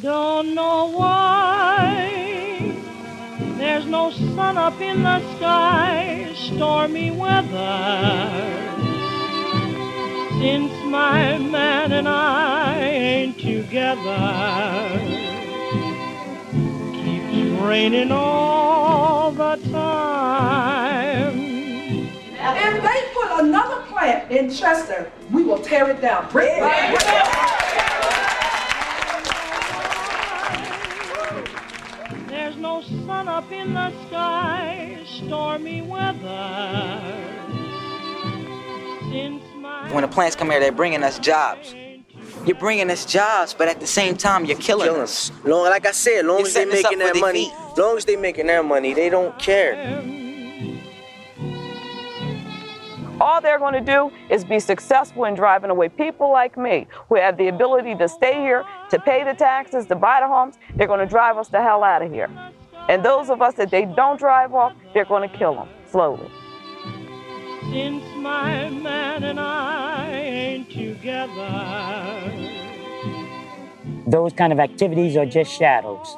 Don't know why there's no sun up in the sky, stormy weather. Since my man and I ain't together, keeps raining all the time. If they put another plant in Chester, we will tear it down. Bring it back. Up in the sky, stormy weather. Since my When the plants come here, they're bringing us jobs. You're bringing us jobs, but at the same time, you're killing, killing us. us. Long, like I said, long You're as they're making that money, defeat. long as they're making their money, they don't care. All they're going to do is be successful in driving away people like me who have the ability to stay here, to pay the taxes, to buy the homes. They're going to drive us the hell out of here. And those of us that they don't drive off, they're going to kill them slowly. Since my man and I ain't together. Those kind of activities are just shadows.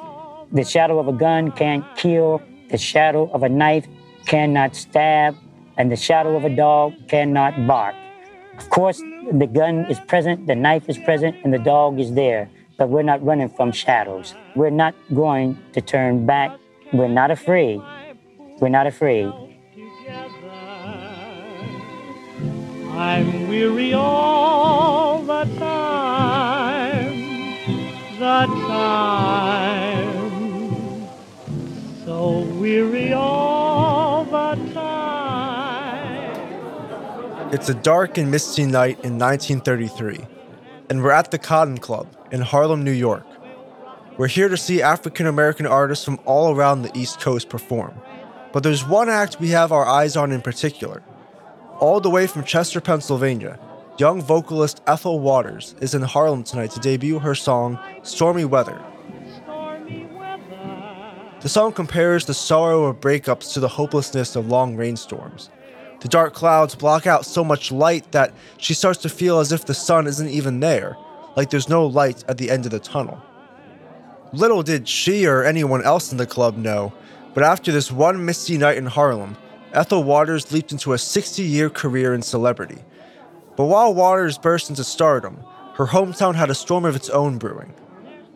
The shadow of a gun can't kill, the shadow of a knife cannot stab, and the shadow of a dog cannot bark. Of course, the gun is present, the knife is present, and the dog is there, but we're not running from shadows. We're not going to turn back. We're not afraid. We're not afraid. I'm weary all the time, the time, so weary all the time. It's a dark and misty night in 1933, and we're at the Cotton Club in Harlem, New York. We're here to see African American artists from all around the East Coast perform. But there's one act we have our eyes on in particular. All the way from Chester, Pennsylvania, young vocalist Ethel Waters is in Harlem tonight to debut her song Stormy Weather. The song compares the sorrow of breakups to the hopelessness of long rainstorms. The dark clouds block out so much light that she starts to feel as if the sun isn't even there, like there's no light at the end of the tunnel. Little did she or anyone else in the club know, but after this one misty night in Harlem, Ethel Waters leaped into a 60 year career in celebrity. But while Waters burst into stardom, her hometown had a storm of its own brewing.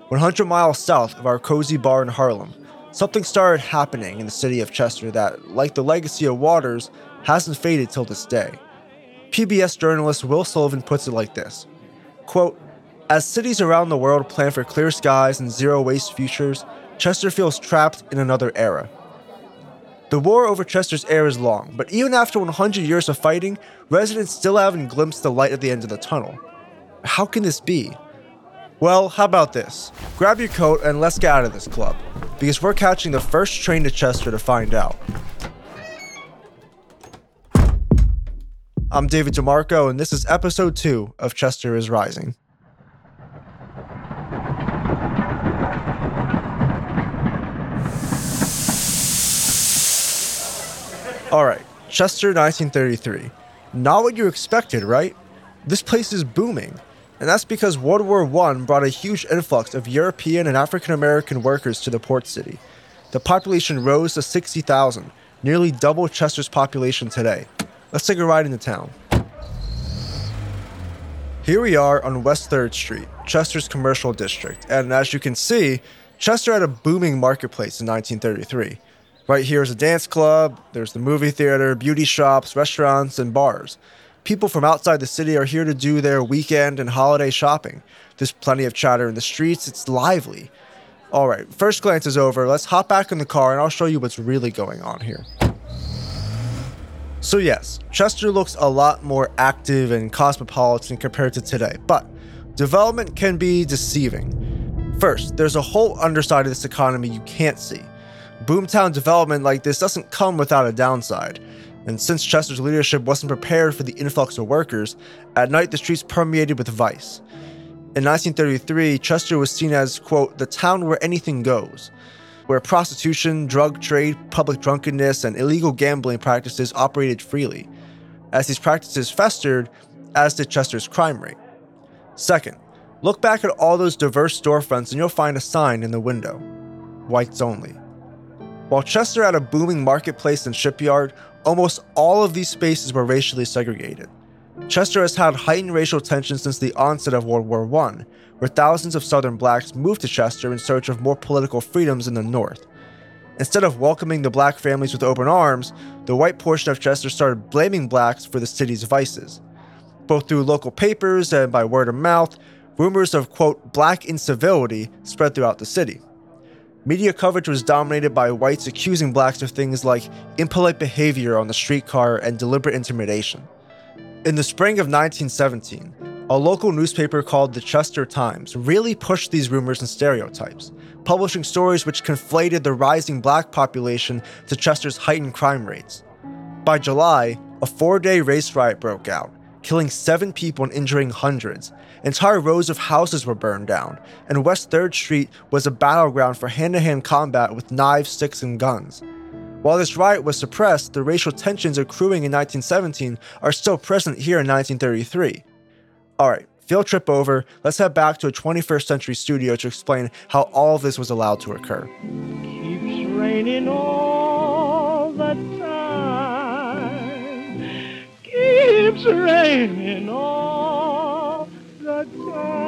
100 miles south of our cozy bar in Harlem, something started happening in the city of Chester that, like the legacy of Waters, hasn't faded till this day. PBS journalist Will Sullivan puts it like this quote, As cities around the world plan for clear skies and zero waste futures, Chester feels trapped in another era. The war over Chester's air is long, but even after 100 years of fighting, residents still haven't glimpsed the light at the end of the tunnel. How can this be? Well, how about this? Grab your coat and let's get out of this club, because we're catching the first train to Chester to find out. I'm David DeMarco, and this is episode 2 of Chester is Rising. All right, Chester 1933. Not what you expected, right? This place is booming. And that's because World War I brought a huge influx of European and African American workers to the port city. The population rose to 60,000, nearly double Chester's population today. Let's take a ride into town. Here we are on West 3rd Street, Chester's commercial district, and as you can see, Chester had a booming marketplace in 1933. Right here is a dance club, there's the movie theater, beauty shops, restaurants, and bars. People from outside the city are here to do their weekend and holiday shopping. There's plenty of chatter in the streets, it's lively. All right, first glance is over. Let's hop back in the car and I'll show you what's really going on here. So, yes, Chester looks a lot more active and cosmopolitan compared to today, but development can be deceiving. First, there's a whole underside of this economy you can't see. Boomtown development like this doesn't come without a downside. And since Chester's leadership wasn't prepared for the influx of workers, at night the streets permeated with vice. In 1933, Chester was seen as, quote, the town where anything goes, where prostitution, drug trade, public drunkenness, and illegal gambling practices operated freely. As these practices festered, as did Chester's crime rate. Second, Look back at all those diverse storefronts and you'll find a sign in the window Whites only. While Chester had a booming marketplace and shipyard, almost all of these spaces were racially segregated. Chester has had heightened racial tension since the onset of World War I, where thousands of Southern blacks moved to Chester in search of more political freedoms in the North. Instead of welcoming the black families with open arms, the white portion of Chester started blaming blacks for the city's vices. Both through local papers and by word of mouth, rumors of, quote, black incivility spread throughout the city. Media coverage was dominated by whites accusing blacks of things like impolite behavior on the streetcar and deliberate intimidation. In the spring of 1917, a local newspaper called the Chester Times really pushed these rumors and stereotypes, publishing stories which conflated the rising black population to Chester's heightened crime rates. By July, a four day race riot broke out, killing seven people and injuring hundreds. Entire rows of houses were burned down, and West 3rd Street was a battleground for hand to hand combat with knives, sticks, and guns. While this riot was suppressed, the racial tensions accruing in 1917 are still present here in 1933. Alright, field trip over, let's head back to a 21st century studio to explain how all of this was allowed to occur. Keeps raining all the time.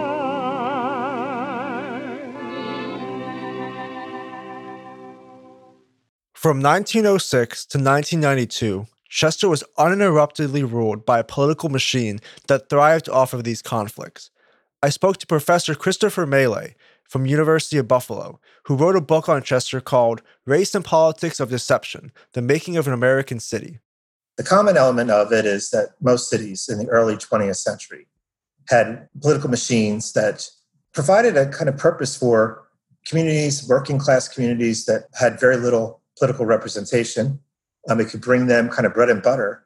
From 1906 to 1992, Chester was uninterruptedly ruled by a political machine that thrived off of these conflicts. I spoke to Professor Christopher Mele from University of Buffalo, who wrote a book on Chester called Race and Politics of Deception: The Making of an American City. The common element of it is that most cities in the early 20th century had political machines that provided a kind of purpose for communities, working class communities that had very little political representation. Um, it could bring them kind of bread and butter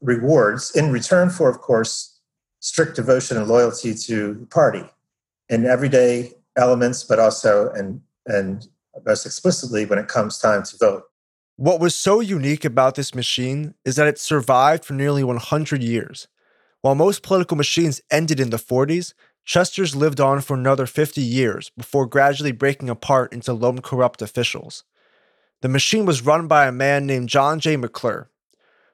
rewards in return for, of course, strict devotion and loyalty to the party in everyday elements, but also and and most explicitly when it comes time to vote. What was so unique about this machine is that it survived for nearly 100 years. While most political machines ended in the 40s, Chester's lived on for another 50 years before gradually breaking apart into lone corrupt officials. The machine was run by a man named John J. McClure.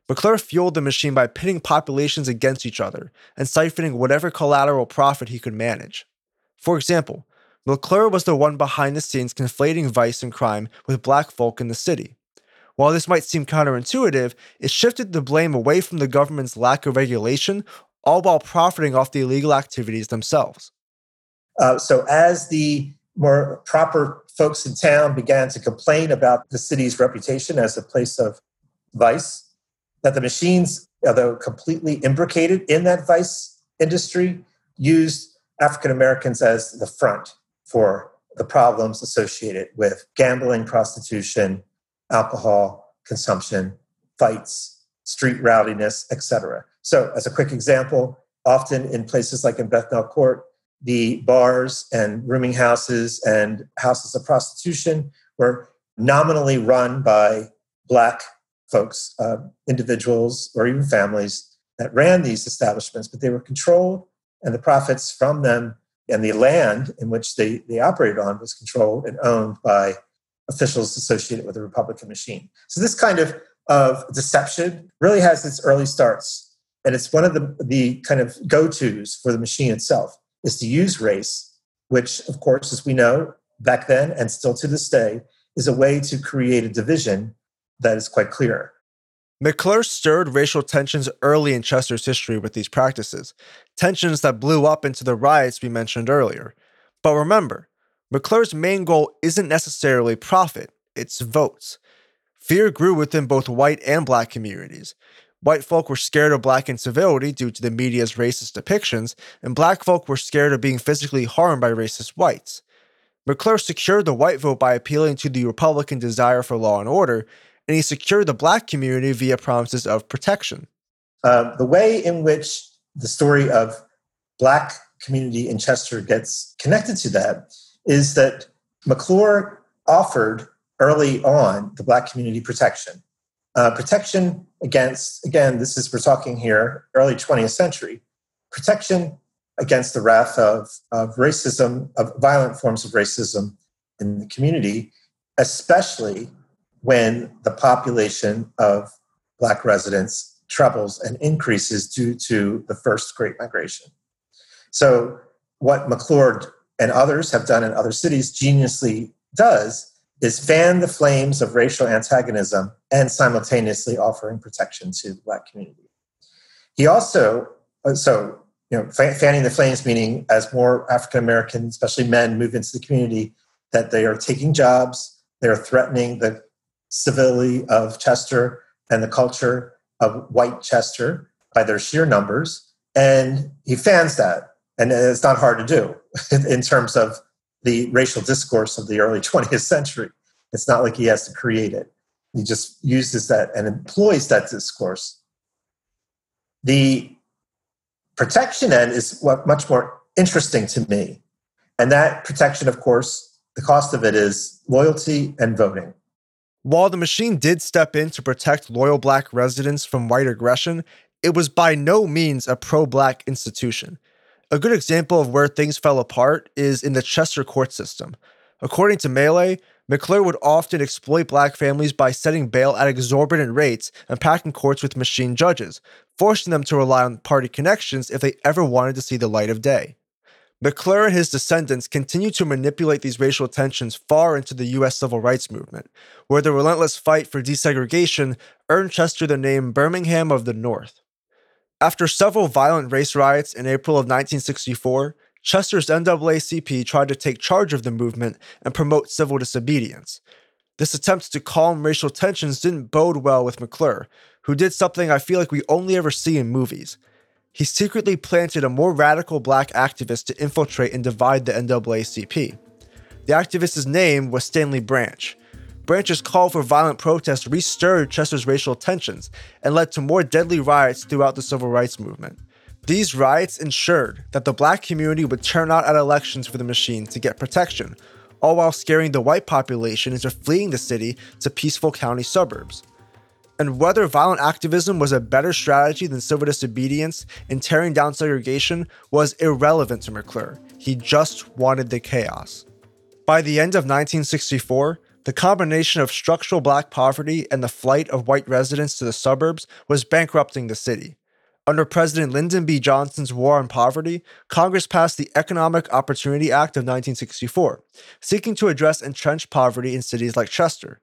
McClure fueled the machine by pitting populations against each other and siphoning whatever collateral profit he could manage. For example, McClure was the one behind the scenes conflating vice and crime with black folk in the city. While this might seem counterintuitive, it shifted the blame away from the government's lack of regulation, all while profiting off the illegal activities themselves. Uh, so, as the more proper folks in town began to complain about the city's reputation as a place of vice, that the machines, although completely imbricated in that vice industry, used African Americans as the front for the problems associated with gambling, prostitution, alcohol consumption, fights, street rowdiness, etc. So, as a quick example, often in places like in Bethel Court, the bars and rooming houses and houses of prostitution were nominally run by Black folks, uh, individuals, or even families that ran these establishments, but they were controlled, and the profits from them and the land in which they, they operated on was controlled and owned by officials associated with the Republican machine. So this kind of, of deception really has its early starts. And it's one of the, the kind of go-tos for the machine itself is to use race, which of course, as we know, back then and still to this day, is a way to create a division that is quite clear. McClure stirred racial tensions early in Chester's history with these practices, tensions that blew up into the riots we mentioned earlier. But remember, McClure's main goal isn't necessarily profit, it's votes. Fear grew within both white and black communities. White folk were scared of black incivility due to the media's racist depictions, and black folk were scared of being physically harmed by racist whites. McClure secured the white vote by appealing to the Republican desire for law and order, and he secured the black community via promises of protection. Uh, the way in which the story of black community in Chester gets connected to that is that McClure offered early on the black community protection. Uh, protection against, again, this is, we're talking here, early 20th century, protection against the wrath of, of racism, of violent forms of racism in the community, especially when the population of Black residents trebles and increases due to the first Great Migration. So, what McClure and others have done in other cities geniusly does is fan the flames of racial antagonism and simultaneously offering protection to the Black community. He also, uh, so, you know, fanning the flames meaning as more African Americans, especially men, move into the community, that they are taking jobs, they are threatening the civility of Chester and the culture of white Chester by their sheer numbers. And he fans that. And it's not hard to do in terms of the racial discourse of the early 20th century. It's not like he has to create it. He just uses that and employs that discourse. The protection end is what much more interesting to me. And that protection, of course, the cost of it is loyalty and voting. While the machine did step in to protect loyal black residents from white aggression, it was by no means a pro black institution. A good example of where things fell apart is in the Chester court system. According to Mele, McClure would often exploit black families by setting bail at exorbitant rates and packing courts with machine judges, forcing them to rely on party connections if they ever wanted to see the light of day. McClure and his descendants continued to manipulate these racial tensions far into the U.S. civil rights movement, where the relentless fight for desegregation earned Chester the name Birmingham of the North. After several violent race riots in April of 1964, Chester's NAACP tried to take charge of the movement and promote civil disobedience. This attempt to calm racial tensions didn't bode well with McClure, who did something I feel like we only ever see in movies he secretly planted a more radical black activist to infiltrate and divide the NAACP. The activist's name was Stanley Branch. Branch's call for violent protests restirred Chester's racial tensions and led to more deadly riots throughout the civil rights movement. These riots ensured that the black community would turn out at elections for the machine to get protection, all while scaring the white population into fleeing the city to peaceful county suburbs and whether violent activism was a better strategy than civil disobedience in tearing down segregation was irrelevant to McClure. He just wanted the chaos. By the end of 1964, the combination of structural black poverty and the flight of white residents to the suburbs was bankrupting the city. Under President Lyndon B. Johnson's War on Poverty, Congress passed the Economic Opportunity Act of 1964, seeking to address entrenched poverty in cities like Chester.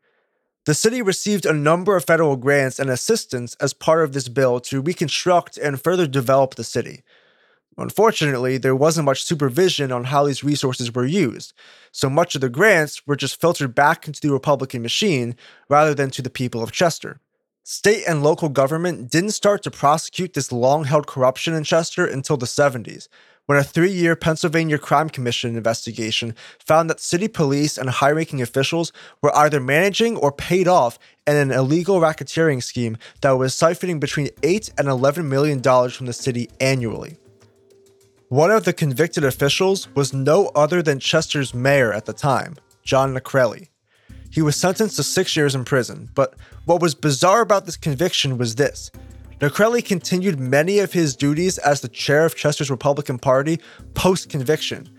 The city received a number of federal grants and assistance as part of this bill to reconstruct and further develop the city. Unfortunately, there wasn't much supervision on how these resources were used, so much of the grants were just filtered back into the Republican machine rather than to the people of Chester. State and local government didn't start to prosecute this long held corruption in Chester until the 70s, when a three year Pennsylvania Crime Commission investigation found that city police and high ranking officials were either managing or paid off in an illegal racketeering scheme that was siphoning between 8 and 11 million dollars from the city annually. One of the convicted officials was no other than Chester's mayor at the time, John Nacrelli. He was sentenced to six years in prison, but what was bizarre about this conviction was this Nacrelli continued many of his duties as the chair of Chester's Republican Party post conviction,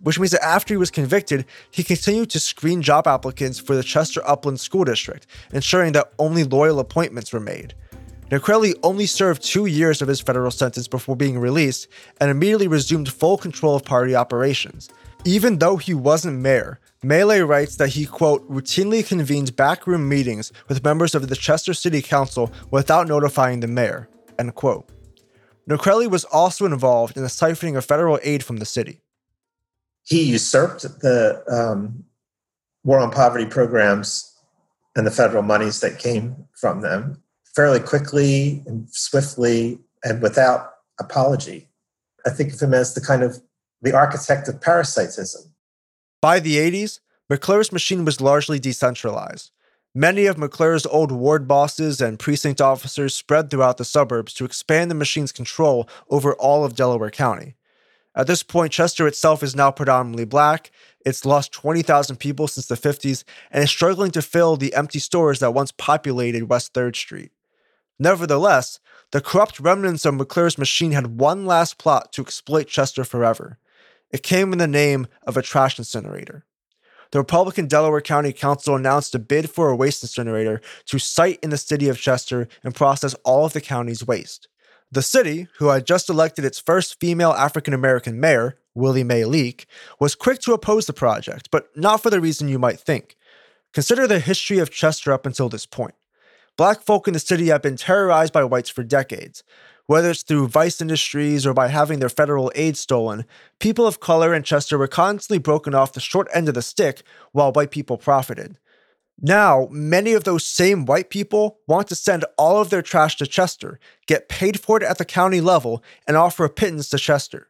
which means that after he was convicted, he continued to screen job applicants for the Chester Upland School District, ensuring that only loyal appointments were made. Nacrelli only served two years of his federal sentence before being released and immediately resumed full control of party operations. Even though he wasn't mayor, Mele writes that he, quote, routinely convened backroom meetings with members of the Chester City Council without notifying the mayor, end quote. Nacrelli was also involved in the siphoning of federal aid from the city. He usurped the um, war on poverty programs and the federal monies that came from them fairly quickly and swiftly and without apology. I think of him as the kind of the architect of parasitism by the 80s, McClure's machine was largely decentralized. Many of McClure's old ward bosses and precinct officers spread throughout the suburbs to expand the machine's control over all of Delaware County. At this point, Chester itself is now predominantly black. It's lost 20,000 people since the 50s and is struggling to fill the empty stores that once populated West 3rd Street. Nevertheless, the corrupt remnants of McClure's machine had one last plot to exploit Chester forever. It came in the name of a trash incinerator. The Republican Delaware County Council announced a bid for a waste incinerator to site in the city of Chester and process all of the county's waste. The city, who had just elected its first female African American mayor, Willie Mae Leake, was quick to oppose the project, but not for the reason you might think. Consider the history of Chester up until this point. Black folk in the city have been terrorized by whites for decades. Whether it's through vice industries or by having their federal aid stolen, people of color in Chester were constantly broken off the short end of the stick while white people profited. Now, many of those same white people want to send all of their trash to Chester, get paid for it at the county level, and offer a pittance to Chester.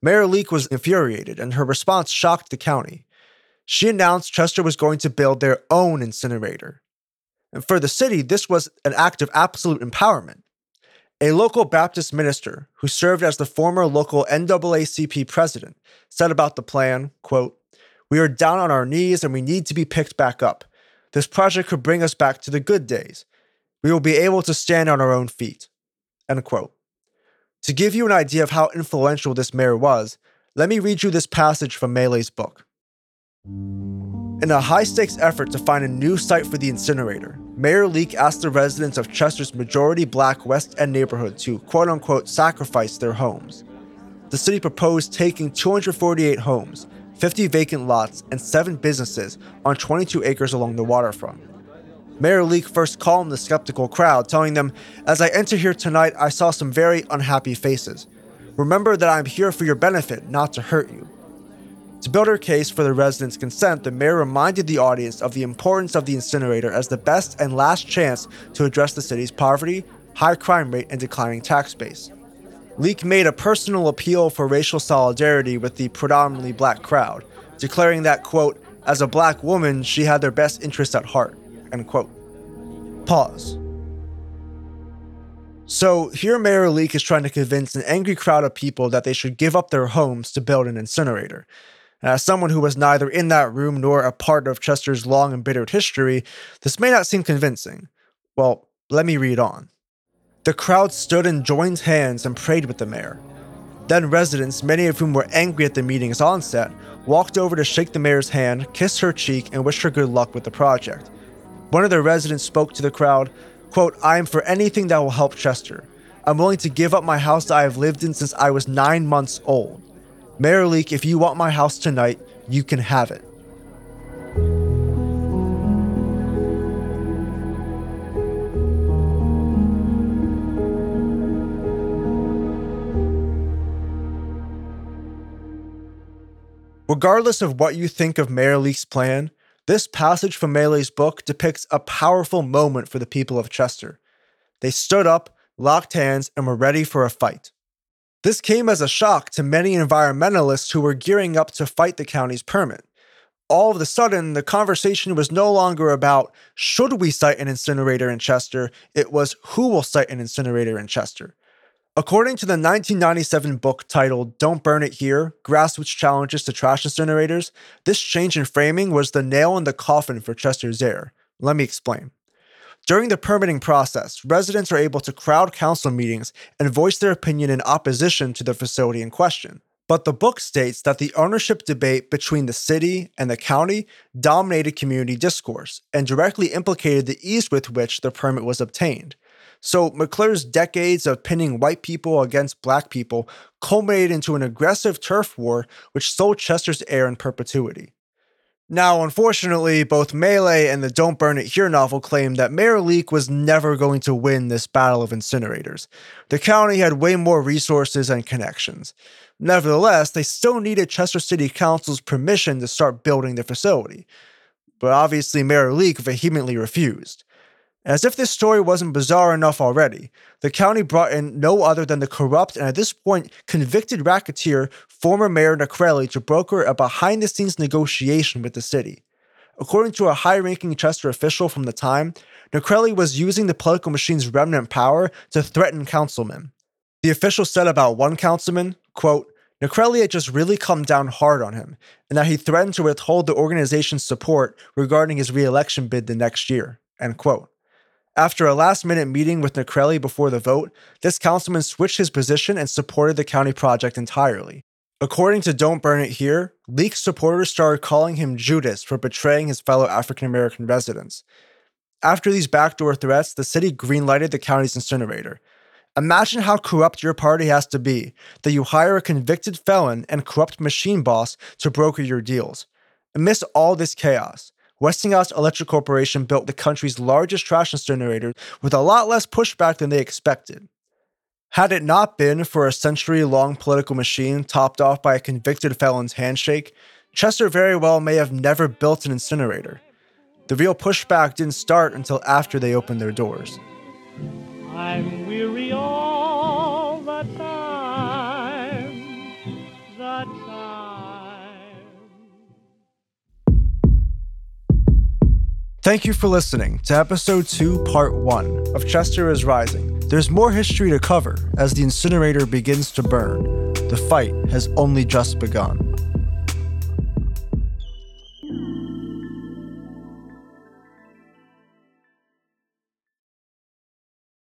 Mayor Leake was infuriated, and her response shocked the county. She announced Chester was going to build their own incinerator. And for the city, this was an act of absolute empowerment. A local Baptist minister who served as the former local NAACP president said about the plan, quote, "We are down on our knees and we need to be picked back up. This project could bring us back to the good days. We will be able to stand on our own feet." End quote. To give you an idea of how influential this mayor was, let me read you this passage from Mele's book. In a high stakes effort to find a new site for the incinerator, Mayor Leake asked the residents of Chester's majority black West End neighborhood to quote unquote sacrifice their homes. The city proposed taking 248 homes, 50 vacant lots, and 7 businesses on 22 acres along the waterfront. Mayor Leake first calmed the skeptical crowd, telling them, As I enter here tonight, I saw some very unhappy faces. Remember that I'm here for your benefit, not to hurt you. To build her case for the residents' consent, the mayor reminded the audience of the importance of the incinerator as the best and last chance to address the city's poverty, high crime rate, and declining tax base. Leake made a personal appeal for racial solidarity with the predominantly black crowd, declaring that, quote, as a black woman, she had their best interests at heart, end quote. Pause. So here Mayor Leake is trying to convince an angry crowd of people that they should give up their homes to build an incinerator. As someone who was neither in that room nor a part of Chester's long embittered history, this may not seem convincing. Well, let me read on. The crowd stood and joined hands and prayed with the mayor. Then residents, many of whom were angry at the meeting's onset, walked over to shake the mayor's hand, kiss her cheek, and wish her good luck with the project. One of the residents spoke to the crowd, quote, I am for anything that will help Chester. I'm willing to give up my house that I have lived in since I was nine months old. Mayor Leake, if you want my house tonight, you can have it. Regardless of what you think of Mayor Leake's plan, this passage from Mele's book depicts a powerful moment for the people of Chester. They stood up, locked hands, and were ready for a fight. This came as a shock to many environmentalists who were gearing up to fight the county's permit. All of a sudden, the conversation was no longer about should we site an incinerator in Chester, it was who will site an incinerator in Chester. According to the 1997 book titled Don't Burn It Here Grassroots Challenges to Trash Incinerators, this change in framing was the nail in the coffin for Chester's air. Let me explain. During the permitting process, residents are able to crowd council meetings and voice their opinion in opposition to the facility in question. But the book states that the ownership debate between the city and the county dominated community discourse and directly implicated the ease with which the permit was obtained. So McClure's decades of pinning white people against black people culminated into an aggressive turf war which sold Chester's air in perpetuity. Now, unfortunately, both Mele and the Don't Burn It Here novel claim that Mayor Leake was never going to win this battle of incinerators. The county had way more resources and connections. Nevertheless, they still needed Chester City Council's permission to start building the facility. But obviously, Mayor Leake vehemently refused. As if this story wasn't bizarre enough already, the county brought in no other than the corrupt and at this point convicted racketeer former Mayor Nacrelli to broker a behind the scenes negotiation with the city. According to a high ranking Chester official from the time, Nacrelli was using the political machine's remnant power to threaten councilmen. The official said about one councilman, quote, Nacrelli had just really come down hard on him, and that he threatened to withhold the organization's support regarding his re election bid the next year. End quote. After a last minute meeting with Nacrelli before the vote, this councilman switched his position and supported the county project entirely. According to Don't Burn It Here, Leake's supporters started calling him Judas for betraying his fellow African American residents. After these backdoor threats, the city greenlighted the county's incinerator. Imagine how corrupt your party has to be that you hire a convicted felon and corrupt machine boss to broker your deals. Amidst all this chaos, Westinghouse Electric Corporation built the country's largest trash incinerator with a lot less pushback than they expected. Had it not been for a century long political machine topped off by a convicted felon's handshake, Chester very well may have never built an incinerator. The real pushback didn't start until after they opened their doors. Thank you for listening to episode 2, part 1 of Chester is Rising. There's more history to cover as the incinerator begins to burn. The fight has only just begun.